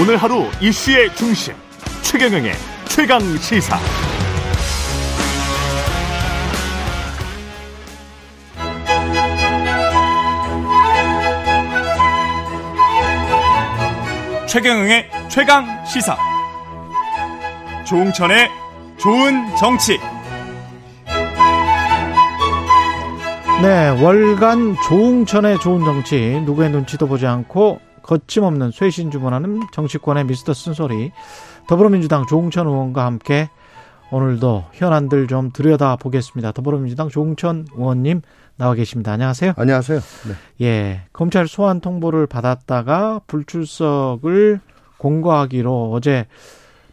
오늘 하루 이슈의 중심 최경영의 최강 시사. 최경영의 최강 시사. 조웅천의 좋은 정치. 네, 월간 조웅천의 좋은 정치 누구의 눈치도 보지 않고 거침없는 쇄신 주문하는 정치권의 미스터 쓴소리 더불어민주당 조웅천 의원과 함께 오늘도 현안들 좀 들여다 보겠습니다. 더불어민주당 조웅천 의원님 나와 계십니다. 안녕하세요. 안녕하세요. 네. 예, 검찰 소환 통보를 받았다가 불출석을 공고하기로 어제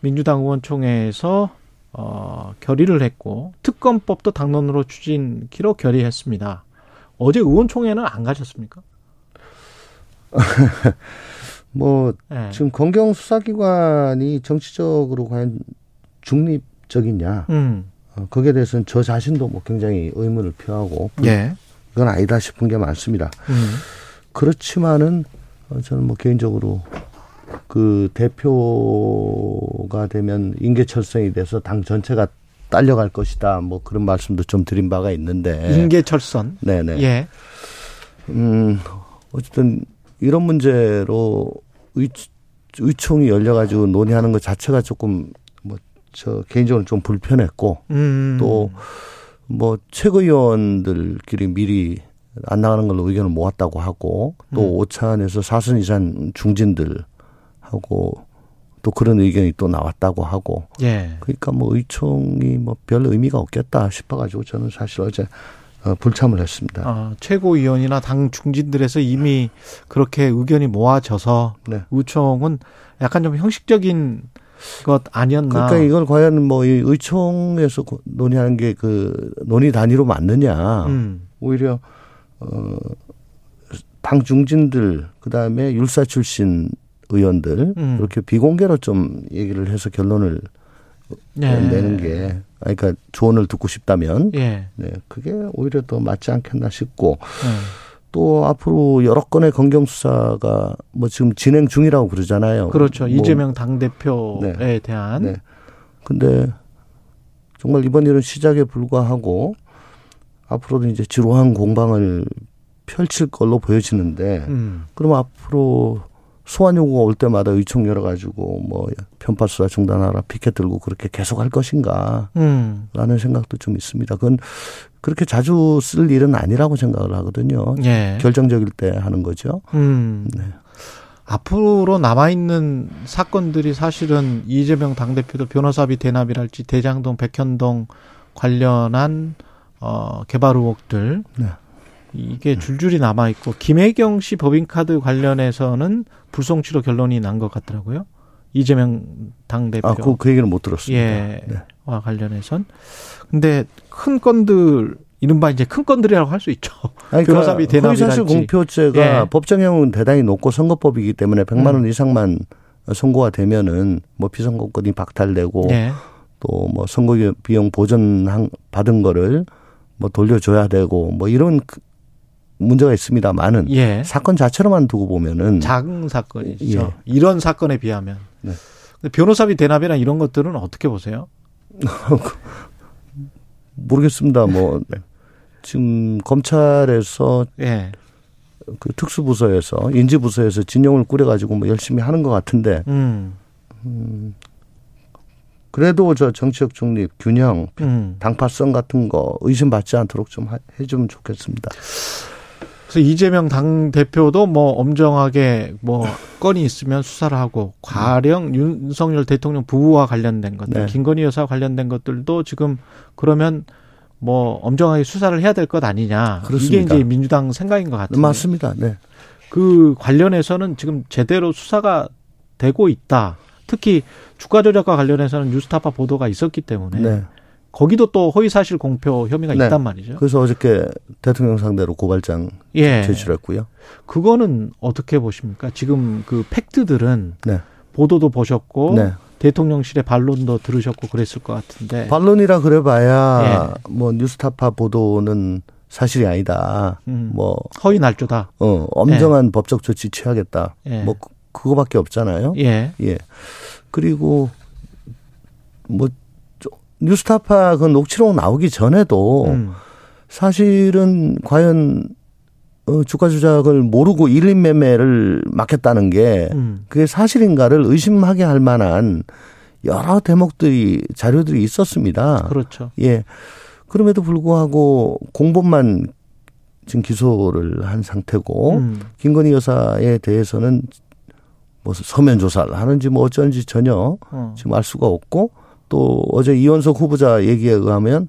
민주당 의원총회에서 어, 결의를 했고 특검법도 당론으로 추진키로 결의했습니다. 어제 의원총회는 안 가셨습니까? 뭐 네. 지금 검경 수사기관이 정치적으로 과연 중립적이냐? 음. 어, 거기에 대해서는 저 자신도 뭐 굉장히 의문을 표하고 예. 이건 아니다 싶은 게 많습니다. 음. 그렇지만은 어, 저는 뭐 개인적으로 그 대표가 되면 인계철성이 돼서 당 전체가 딸려갈 것이다. 뭐 그런 말씀도 좀 드린 바가 있는데 인계철선. 네네. 예. 음 어쨌든 이런 문제로 의, 의총이 열려가지고 논의하는 것 자체가 조금 뭐 저 개인적으로 좀 불편했고 음. 또뭐 최고위원들끼리 미리 안 나가는 걸로 의견을 모았다고 하고 또 음. 오찬에서 사선 이상 중진들 하고 또 그런 의견이 또 나왔다고 하고 예. 그러니까 뭐 의총이 뭐 별 의미가 없겠다 싶어가지고 저는 사실 어제 어, 불참을 했습니다. 아, 최고위원이나 당 중진들에서 이미 그렇게 의견이 모아져서 네. 의총은 약간 좀 형식적인 것 아니었나. 그러니까 이걸 과연 뭐 이 의총에서 논의하는 게 그 논의 단위로 맞느냐. 음. 오히려 어 당 중진들 그다음에 율사 출신 의원들 음. 이렇게 비공개로 좀 얘기를 해서 결론을 네. 내는 게 그러니까 조언을 듣고 싶다면 예. 네 그게 오히려 더 맞지 않겠나 싶고 네. 또 앞으로 여러 건의 검경 수사가 뭐 지금 진행 중이라고 그러잖아요. 그렇죠. 뭐 이재명 당 대표에 네. 대한. 네. 근데 정말 이번 일은 시작에 불과하고 앞으로도 이제 지루한 공방을 펼칠 걸로 보여지는데 음. 그럼 앞으로 소환 요구가 올 때마다 의총 열어가지고 뭐 편파 수사 중단하라 피켓 들고 그렇게 계속 할 것인가 음. 라는 생각도 좀 있습니다. 그건 그렇게 자주 쓸 일은 아니라고 생각을 하거든요. 예. 결정적일 때 하는 거죠. 음. 네. 앞으로 남아있는 사건들이 사실은 이재명 당대표도 변호사비 대납이랄지 대장동 백현동 관련한 어 개발 의혹들 네. 이게 줄줄이 남아 있고 김혜경 씨 법인카드 관련해서는 불송치로 결론이 난 것 같더라고요. 이재명 당 대표. 아, 그, 그 얘기는 못 들었습니다. 예. 네. 와 관련해선. 근데 큰 건들 이른바 이제 큰 건들이라고 할 수 있죠. 그러니까 변호사비 대납이 사실 공표죄가 예. 법정형은 대단히 높고 선거법이기 때문에 100만 원 음. 이상만 선고가 되면은 뭐 피선거권이 박탈되고 예. 또뭐 선거 비용 보전 받은 거를 뭐 돌려줘야 되고 뭐 이런 문제가 있습니다만은 예. 사건 자체로만 두고 보면은 작은 사건이죠. 예. 이런 사건에 비하면 네. 변호사비 대납이나 이런 것들은 어떻게 보세요? 모르겠습니다. 뭐 네. 지금 검찰에서 예. 그 특수부서에서 인지부서에서 진영을 꾸려가지고 뭐 열심히 하는 것 같은데 음. 음 그래도 저 정치적 중립, 균형, 음. 당파성 같은 거 의심받지 않도록 좀 해주면 좋겠습니다. 그래서 이재명 당 대표도 뭐 엄정하게 뭐 건이 있으면 수사를 하고 과령 윤석열 대통령 부부와 관련된 것들, 네. 김건희 여사 관련된 것들도 지금 그러면 뭐 엄정하게 수사를 해야 될 것 아니냐. 그렇습니다. 이게 이제 민주당 생각인 것 같아요. 맞습니다. 네. 그 관련해서는 지금 제대로 수사가 되고 있다. 특히 주가 조작과 관련해서는 뉴스타파 보도가 있었기 때문에 네. 거기도 또 허위사실 공표 혐의가 네. 있단 말이죠. 그래서 어저께 대통령 상대로 고발장 예. 제출했고요. 그거는 어떻게 보십니까? 지금 그 팩트들은 네. 보도도 보셨고 네. 대통령실의 반론도 들으셨고 그랬을 것 같은데 반론이라 그래봐야 예. 뭐 뉴스타파 보도는 사실이 아니다. 음. 뭐 허위 날조다. 어 엄정한 예. 법적 조치 취하겠다. 예. 뭐 그거밖에 없잖아요. 예. 예. 그리고 뭐 뉴스타파 그 녹취록 나오기 전에도 음. 사실은 과연 어, 주가 조작을 모르고 일인 매매를 맡겼다는 게 음. 그게 사실인가를 의심하게 할 만한 여러 대목들이 자료들이 있었습니다. 그렇죠. 예. 그럼에도 불구하고 공범만 지금 기소를 한 상태고 음. 김건희 여사에 대해서는 뭐 서면 조사를 하는지 뭐 어쩐지 전혀 어. 지금 알 수가 없고 또 어제 이원석 후보자 얘기에 의하면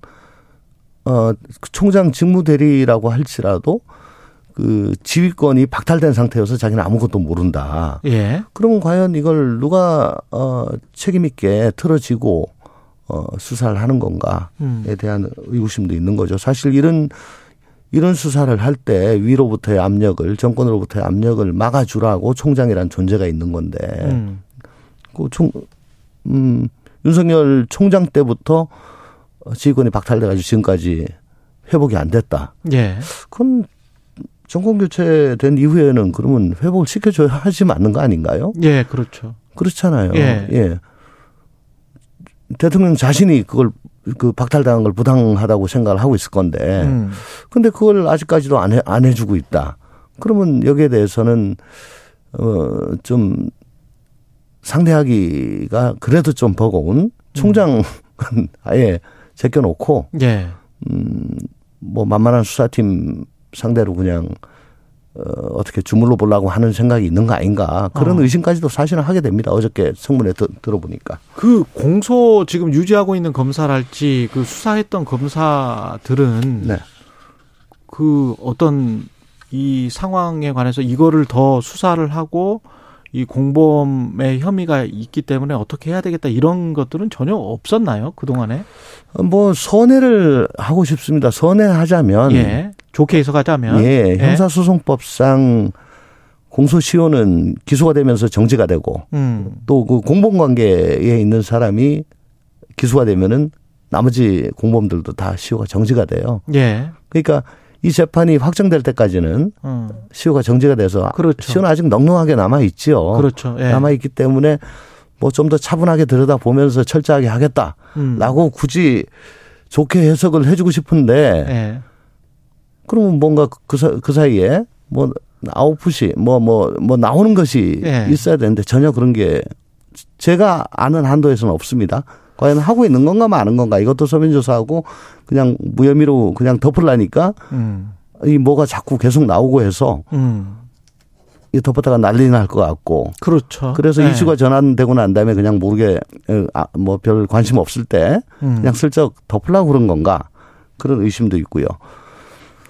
어 총장 직무대리라고 할지라도 그 지휘권이 박탈된 상태여서 자기는 아무것도 모른다. 예. 그러면 과연 이걸 누가 어 책임 있게 틀어지고 어 수사를 하는 건가에 음. 대한 의구심도 있는 거죠. 사실 이런 이런 수사를 할 때 위로부터의 압력을 정권으로부터의 압력을 막아주라고 총장이란 존재가 있는 건데 음. 그총 음, 윤석열 총장 때부터 지휘권이 박탈돼가지고 지금까지 회복이 안 됐다. 예. 그럼 정권 교체된 이후에는 그러면 회복을 시켜줘야 하지 않는 거 아닌가요? 예, 그렇죠. 그렇잖아요. 예. 예. 대통령 자신이 그걸 그 박탈당한 걸 부당하다고 생각을 하고 있을 건데. 음. 근데 그걸 아직까지도 안 해, 안 해주고 있다. 그러면 여기에 대해서는, 어, 좀 상대하기가 그래도 좀 버거운 총장은 음. 아예 제껴놓고. 예. 음, 뭐 만만한 수사팀 상대로 그냥 어, 어떻게 주물러 보려고 하는 생각이 있는 거 아닌가 그런 어. 의심까지도 사실은 하게 됩니다. 어저께 성문에 드, 들어보니까. 그 공소 지금 유지하고 있는 검사랄지 그 수사했던 검사들은 네. 그 어떤 이 상황에 관해서 이거를 더 수사를 하고 이 공범의 혐의가 있기 때문에 어떻게 해야 되겠다 이런 것들은 전혀 없었나요 그 동안에? 뭐 선회를 하고 싶습니다. 선회하자면 예. 좋게 해석하자면 예, 예. 형사소송법상 공소시효는 기소가 되면서 정지가 되고 음. 또그 공범 관계에 있는 사람이 기소가 되면은 나머지 공범들도 다 시효가 정지가 돼요. 예. 그러니까 이 재판이 확정될 때까지는 음. 시효가 정지가 돼서 그렇죠. 시효는 아직 넉넉하게 남아 있지요. 그렇죠. 예. 남아 있기 때문에 뭐 좀 더 차분하게 들여다 보면서 철저하게 하겠다라고 음. 굳이 좋게 해석을 해주고 싶은데 예. 그러면 뭔가 그, 사, 그 사이에 뭐 아웃풋이 뭐 뭐뭐 뭐 나오는 것이 예. 있어야 되는데 전혀 그런 게 제가 아는 한도에서는 없습니다. 과연 하고 있는 건가 마는 건가 이것도 서면조사하고 그냥 무혐의로 그냥 덮으려니까 음. 이 뭐가 자꾸 계속 나오고 해서 음. 이 덮었다가 난리 날 것 같고 그렇죠. 그래서 네. 이슈가 전환되고 난 다음에 그냥 모르게 아, 뭐 별 관심 없을 때 음. 그냥 슬쩍 덮으려고 그런 건가 그런 의심도 있고요.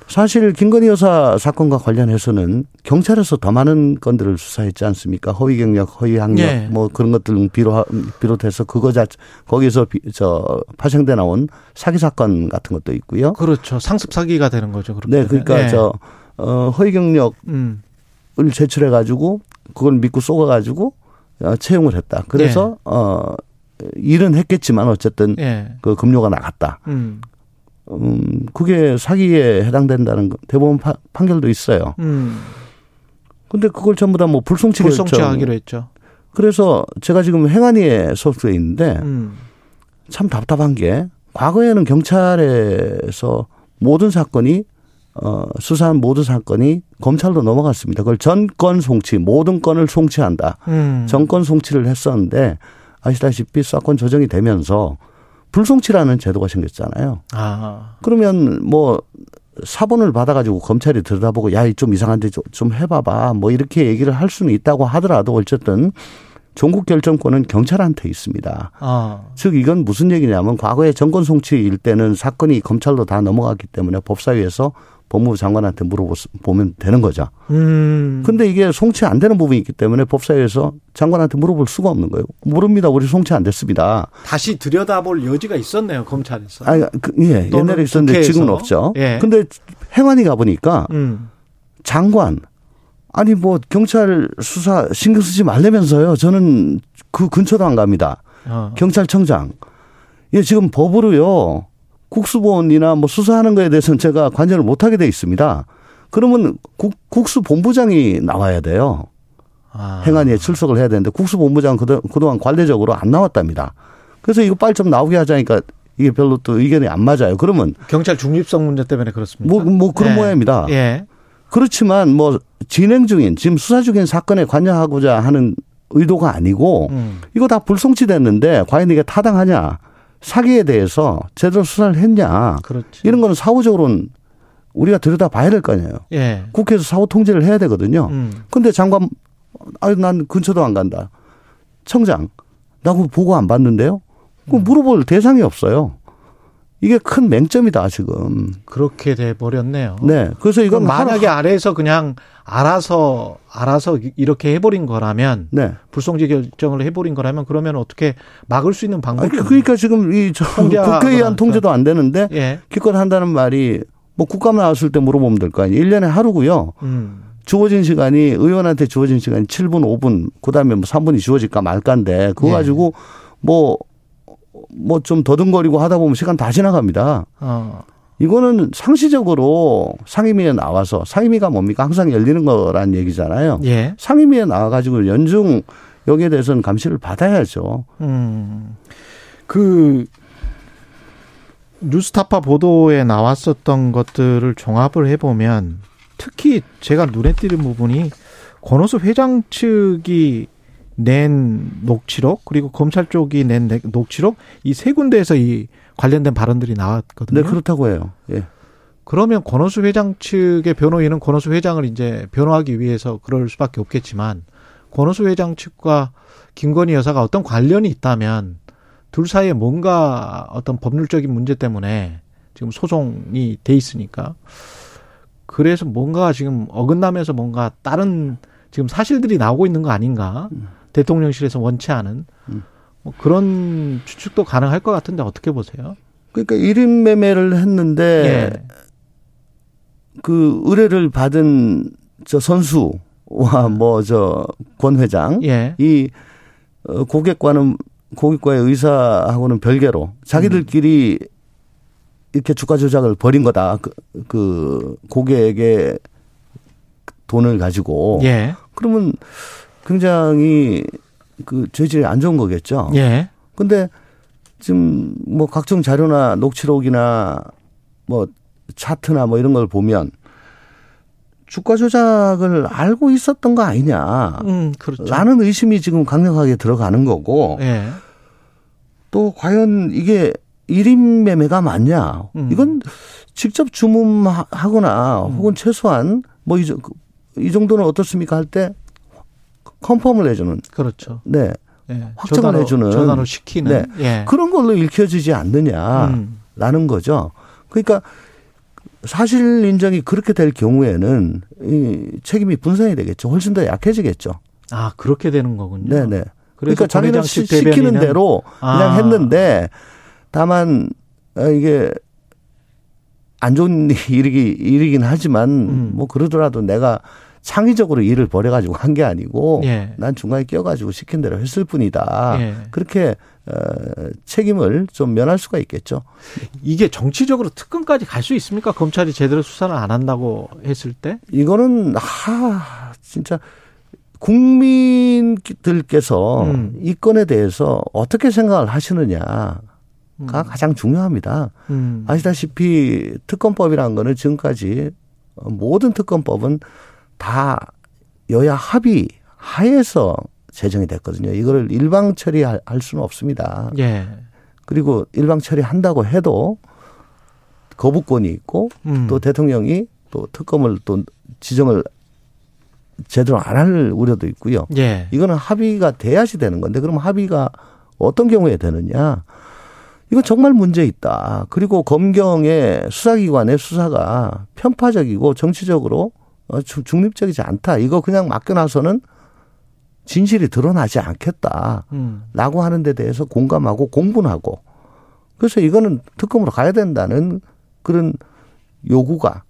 사실 김건희 여사 사건과 관련해서는 경찰에서 더 많은 건들을 수사했지 않습니까? 허위 경력, 허위 학력 네. 뭐 그런 것들 비롯 비롯해서 그거 자 거기서 비, 저 파생돼 나온 사기 사건 같은 것도 있고요. 그렇죠. 상습 사기가 되는 거죠. 그렇게 네, 그러니까 네. 저 어, 허위 경력을 음. 제출해 가지고 그걸 믿고 쏘가 가지고 어, 채용을 했다. 그래서 네. 어 일은 했겠지만 어쨌든 네. 그 급료가 나갔다. 음. 음, 그게 사기에 해당된다는 대법원 파, 판결도 있어요. 음. 근데 그걸 전부 다 뭐 불송치 불송치하기로 했죠. 그래서 제가 지금 행안위에 소속돼 있는데 음. 참 답답한 게 과거에는 경찰에서 모든 사건이 어, 수사한 모든 사건이 검찰로 넘어갔습니다. 그걸 전건 송치, 모든 건을 송치한다. 음. 정권 송치를 했었는데 아시다시피 사건 조정이 되면서 불송치라는 제도가 생겼잖아요. 아. 그러면 뭐 사본을 받아가지고 검찰이 들여다보고 야, 좀 이상한데 좀 해봐봐. 뭐 이렇게 얘기를 할 수는 있다고 하더라도 어쨌든 전국 결정권은 경찰한테 있습니다. 아. 즉 이건 무슨 얘기냐면 과거에 정권 송치일 때는 사건이 검찰로 다 넘어갔기 때문에 법사위에서 법무부 장관한테 물어보면 되는 거죠. 음. 근데 이게 송치 안 되는 부분이 있기 때문에 법사위에서 장관한테 물어볼 수가 없는 거예요. 모릅니다. 우리 송치 안 됐습니다. 다시 들여다볼 여지가 있었네요. 검찰에서. 아니, 그, 예. 옛날에 있었는데 국회에서. 지금은 없죠. 예. 근데 행안위 가보니까 음. 장관, 아니 뭐 경찰 수사 신경 쓰지 말라면서요. 저는 그 근처도 안 갑니다. 어. 경찰청장. 예, 지금 법으로요. 국수본이나 뭐 수사하는 거에 대해서는 제가 관여를 못하게 돼 있습니다. 그러면 국, 국수본부장이 나와야 돼요. 아. 행안위에 출석을 해야 되는데 국수본부장 그동안 관례적으로 안 나왔답니다. 그래서 이거 빨리 좀 나오게 하자니까 이게 별로 또 의견이 안 맞아요. 그러면 경찰 중립성 문제 때문에 그렇습니다. 뭐, 뭐 그런 예. 모양입니다. 예. 그렇지만 뭐 진행 중인 지금 수사 중인 사건에 관여하고자 하는 의도가 아니고 음. 이거 다 불송치됐는데 과연 이게 타당하냐 사기에 대해서 제대로 수사를 했냐 그렇지. 이런 거는 사후적으로는 우리가 들여다 봐야 될 거 아니에요. 예. 국회에서 사후 통제를 해야 되거든요. 음. 근데 장관 아유 난 근처도 안 간다. 청장 나 그거 보고 안 봤는데요. 그 물어볼 대상이 없어요. 이게 큰 맹점이다 지금. 그렇게 돼 버렸네요. 네. 그래서 이건 만약에 하나... 아래에서 그냥 알아서 알아서 이렇게 해버린 거라면, 네. 불송지 결정을 해버린 거라면 그러면 어떻게 막을 수 있는 방법이? 아니, 그러니까 지금 이 국회에 의한 통제도 안 되는데 예. 기껏 한다는 말이 뭐 국감 나왔을 때 물어보면 될 거 아니에요. 1년에 하루고요. 음. 주어진 시간이 의원한테 주어진 시간이 7분, 5분, 그다음에 뭐 3분이 주어질까 말까인데 그거 예. 가지고 뭐 뭐 좀 더듬거리고 하다 보면 시간 다 지나갑니다. 어. 이거는 상시적으로 상임위에 나와서 상임위가 뭡니까? 항상 열리는 거란 얘기잖아요. 예. 상임위에 나와가지고 연중 여기에 대해서는 감시를 받아야죠. 음. 그 뉴스타파 보도에 나왔었던 것들을 종합을 해보면 특히 제가 눈에 띄는 부분이 권오수 회장 측이 낸 녹취록 그리고 검찰 쪽이 낸 녹취록 이 세 군데에서 이 관련된 발언들이 나왔거든요. 네, 그렇다고 해요. 예. 그러면 권오수 회장 측의 변호인은 권오수 회장을 이제 변호하기 위해서 그럴 수밖에 없겠지만 권오수 회장 측과 김건희 여사가 어떤 관련이 있다면 둘 사이에 뭔가 어떤 법률적인 문제 때문에 지금 소송이 돼 있으니까 그래서 뭔가 지금 어긋나면서 뭔가 다른 지금 사실들이 나오고 있는 거 아닌가 음. 대통령실에서 원치 않은 음. 뭐 그런 추측도 가능할 것 같은데 어떻게 보세요? 그러니까 1인 매매를 했는데 예. 그 의뢰를 받은 저 선수와 뭐 저 권 회장 예. 이 어, 고객과는 고객과의 의사하고는 별개로 자기들끼리 음. 이렇게 주가 조작을 벌인 거다. 그, 그 고객에게 돈을 가지고. 예. 그러면 굉장히 그 죄질이 안 좋은 거겠죠. 예. 근데 지금 뭐 각종 자료나 녹취록이나 뭐 차트나 뭐 이런 걸 보면 주가 조작을 알고 있었던 거 아니냐. 음, 그렇죠. 라는 의심이 지금 강력하게 들어가는 거고. 예. 또 과연 이게 1인 매매가 맞냐. 음. 이건 직접 주문하거나 음. 혹은 최소한 뭐이 이 정도는 어떻습니까 할 때 컨펌을 해주는. 그렇죠. 네. 예. 확정을 전화로, 해주는. 전화로 시키는. 네. 예. 그런 걸로 읽혀지지 않느냐라는 음. 거죠. 그러니까 사실 인정이 그렇게 될 경우에는 이 책임이 분산이 되겠죠. 훨씬 더 약해지겠죠. 아 그렇게 되는 거군요. 네네. 그러니까 자기는 시 키는 대로 그냥 아. 했는데 다만 어, 이게 안 좋은 일이기, 일이긴 하지만 음. 뭐 그러더라도 내가 창의적으로 일을 벌여가지고 한 게 아니고 예. 난 중간에 껴가지고 시킨 대로 했을 뿐이다. 예. 그렇게 어, 책임을 좀 면할 수가 있겠죠. 이게 정치적으로 특검까지 갈 수 있습니까? 검찰이 제대로 수사를 안 한다고 했을 때? 이거는 하 진짜 국민들께서 음. 이 건에 대해서 어떻게 생각을 하시느냐 가 음. 가장 중요합니다. 음. 아시다시피 특검법이라는 거는 지금까지 모든 특검법은 다 여야 합의 하에서 제정이 됐거든요. 이거를 일방 처리할 수는 없습니다. 예. 그리고 일방 처리한다고 해도 거부권이 있고 음. 또 대통령이 또 특검을 또 지정을 제대로 안 할 우려도 있고요. 예. 이거는 합의가 돼야지 되는 건데 그럼 합의가 어떤 경우에 되느냐? 이건 정말 문제 있다. 그리고 검경의 수사기관의 수사가 편파적이고 정치적으로 어, 중립적이지 않다. 이거 그냥 맡겨놔서는 진실이 드러나지 않겠다. 음. 라고 하는 데 대해서 공감하고 공분하고 그래서 이거는 특검으로 가야 된다는 그런 요구가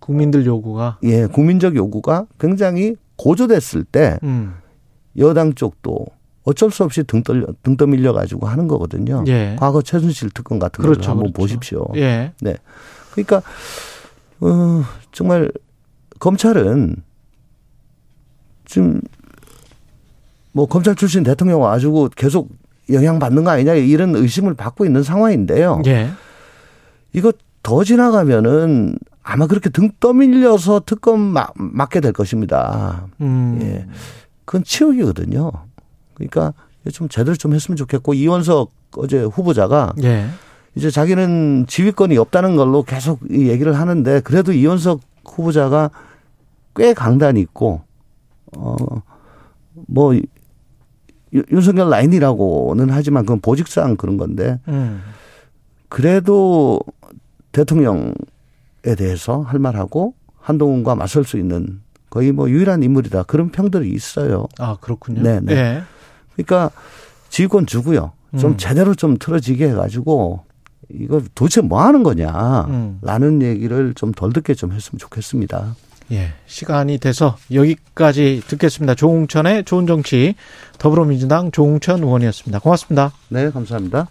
국민들 요구가 예, 국민적 요구가 굉장히 고조됐을 때 음. 여당 쪽도 어쩔 수 없이 등 떨려 등 떠밀려 가지고 하는 거거든요. 예. 과거 최순실 특검 같은 그렇죠, 걸 한번 그렇죠. 보십시오. 예. 네. 그러니까 어 정말 검찰은 지금 뭐 검찰 출신 대통령 와가지고 계속 영향 받는 거 아니냐 이런 의심을 받고 있는 상황인데요. 예. 이거 더 지나가면은 아마 그렇게 등 떠밀려서 특검 막, 맞게 될 것입니다. 음. 예. 그건 치욕이거든요. 그러니까 좀 제대로 좀 했으면 좋겠고 이원석 어제 후보자가 예. 이제 자기는 지휘권이 없다는 걸로 계속 이 얘기를 하는데 그래도 이원석 후보자가 꽤 강단이 있고 어뭐 윤석열 라인이라고는 하지만 그건 보직상 그런 건데 음. 그래도 대통령에 대해서 할 말하고 한동훈과 맞설 수 있는 거의 뭐 유일한 인물이다 그런 평들이 있어요. 아, 그렇군요. 네네. 예. 그러니까 지휘권 주고요. 좀 음. 제대로 좀 틀어지게 해가지고 이거 도대체 뭐 하는 거냐. 음. 라는 얘기를 좀 덜 듣게 좀 했으면 좋겠습니다. 예. 시간이 돼서 여기까지 듣겠습니다. 조웅천의 좋은 정치 더불어민주당 조웅천 의원이었습니다. 고맙습니다. 네, 감사합니다.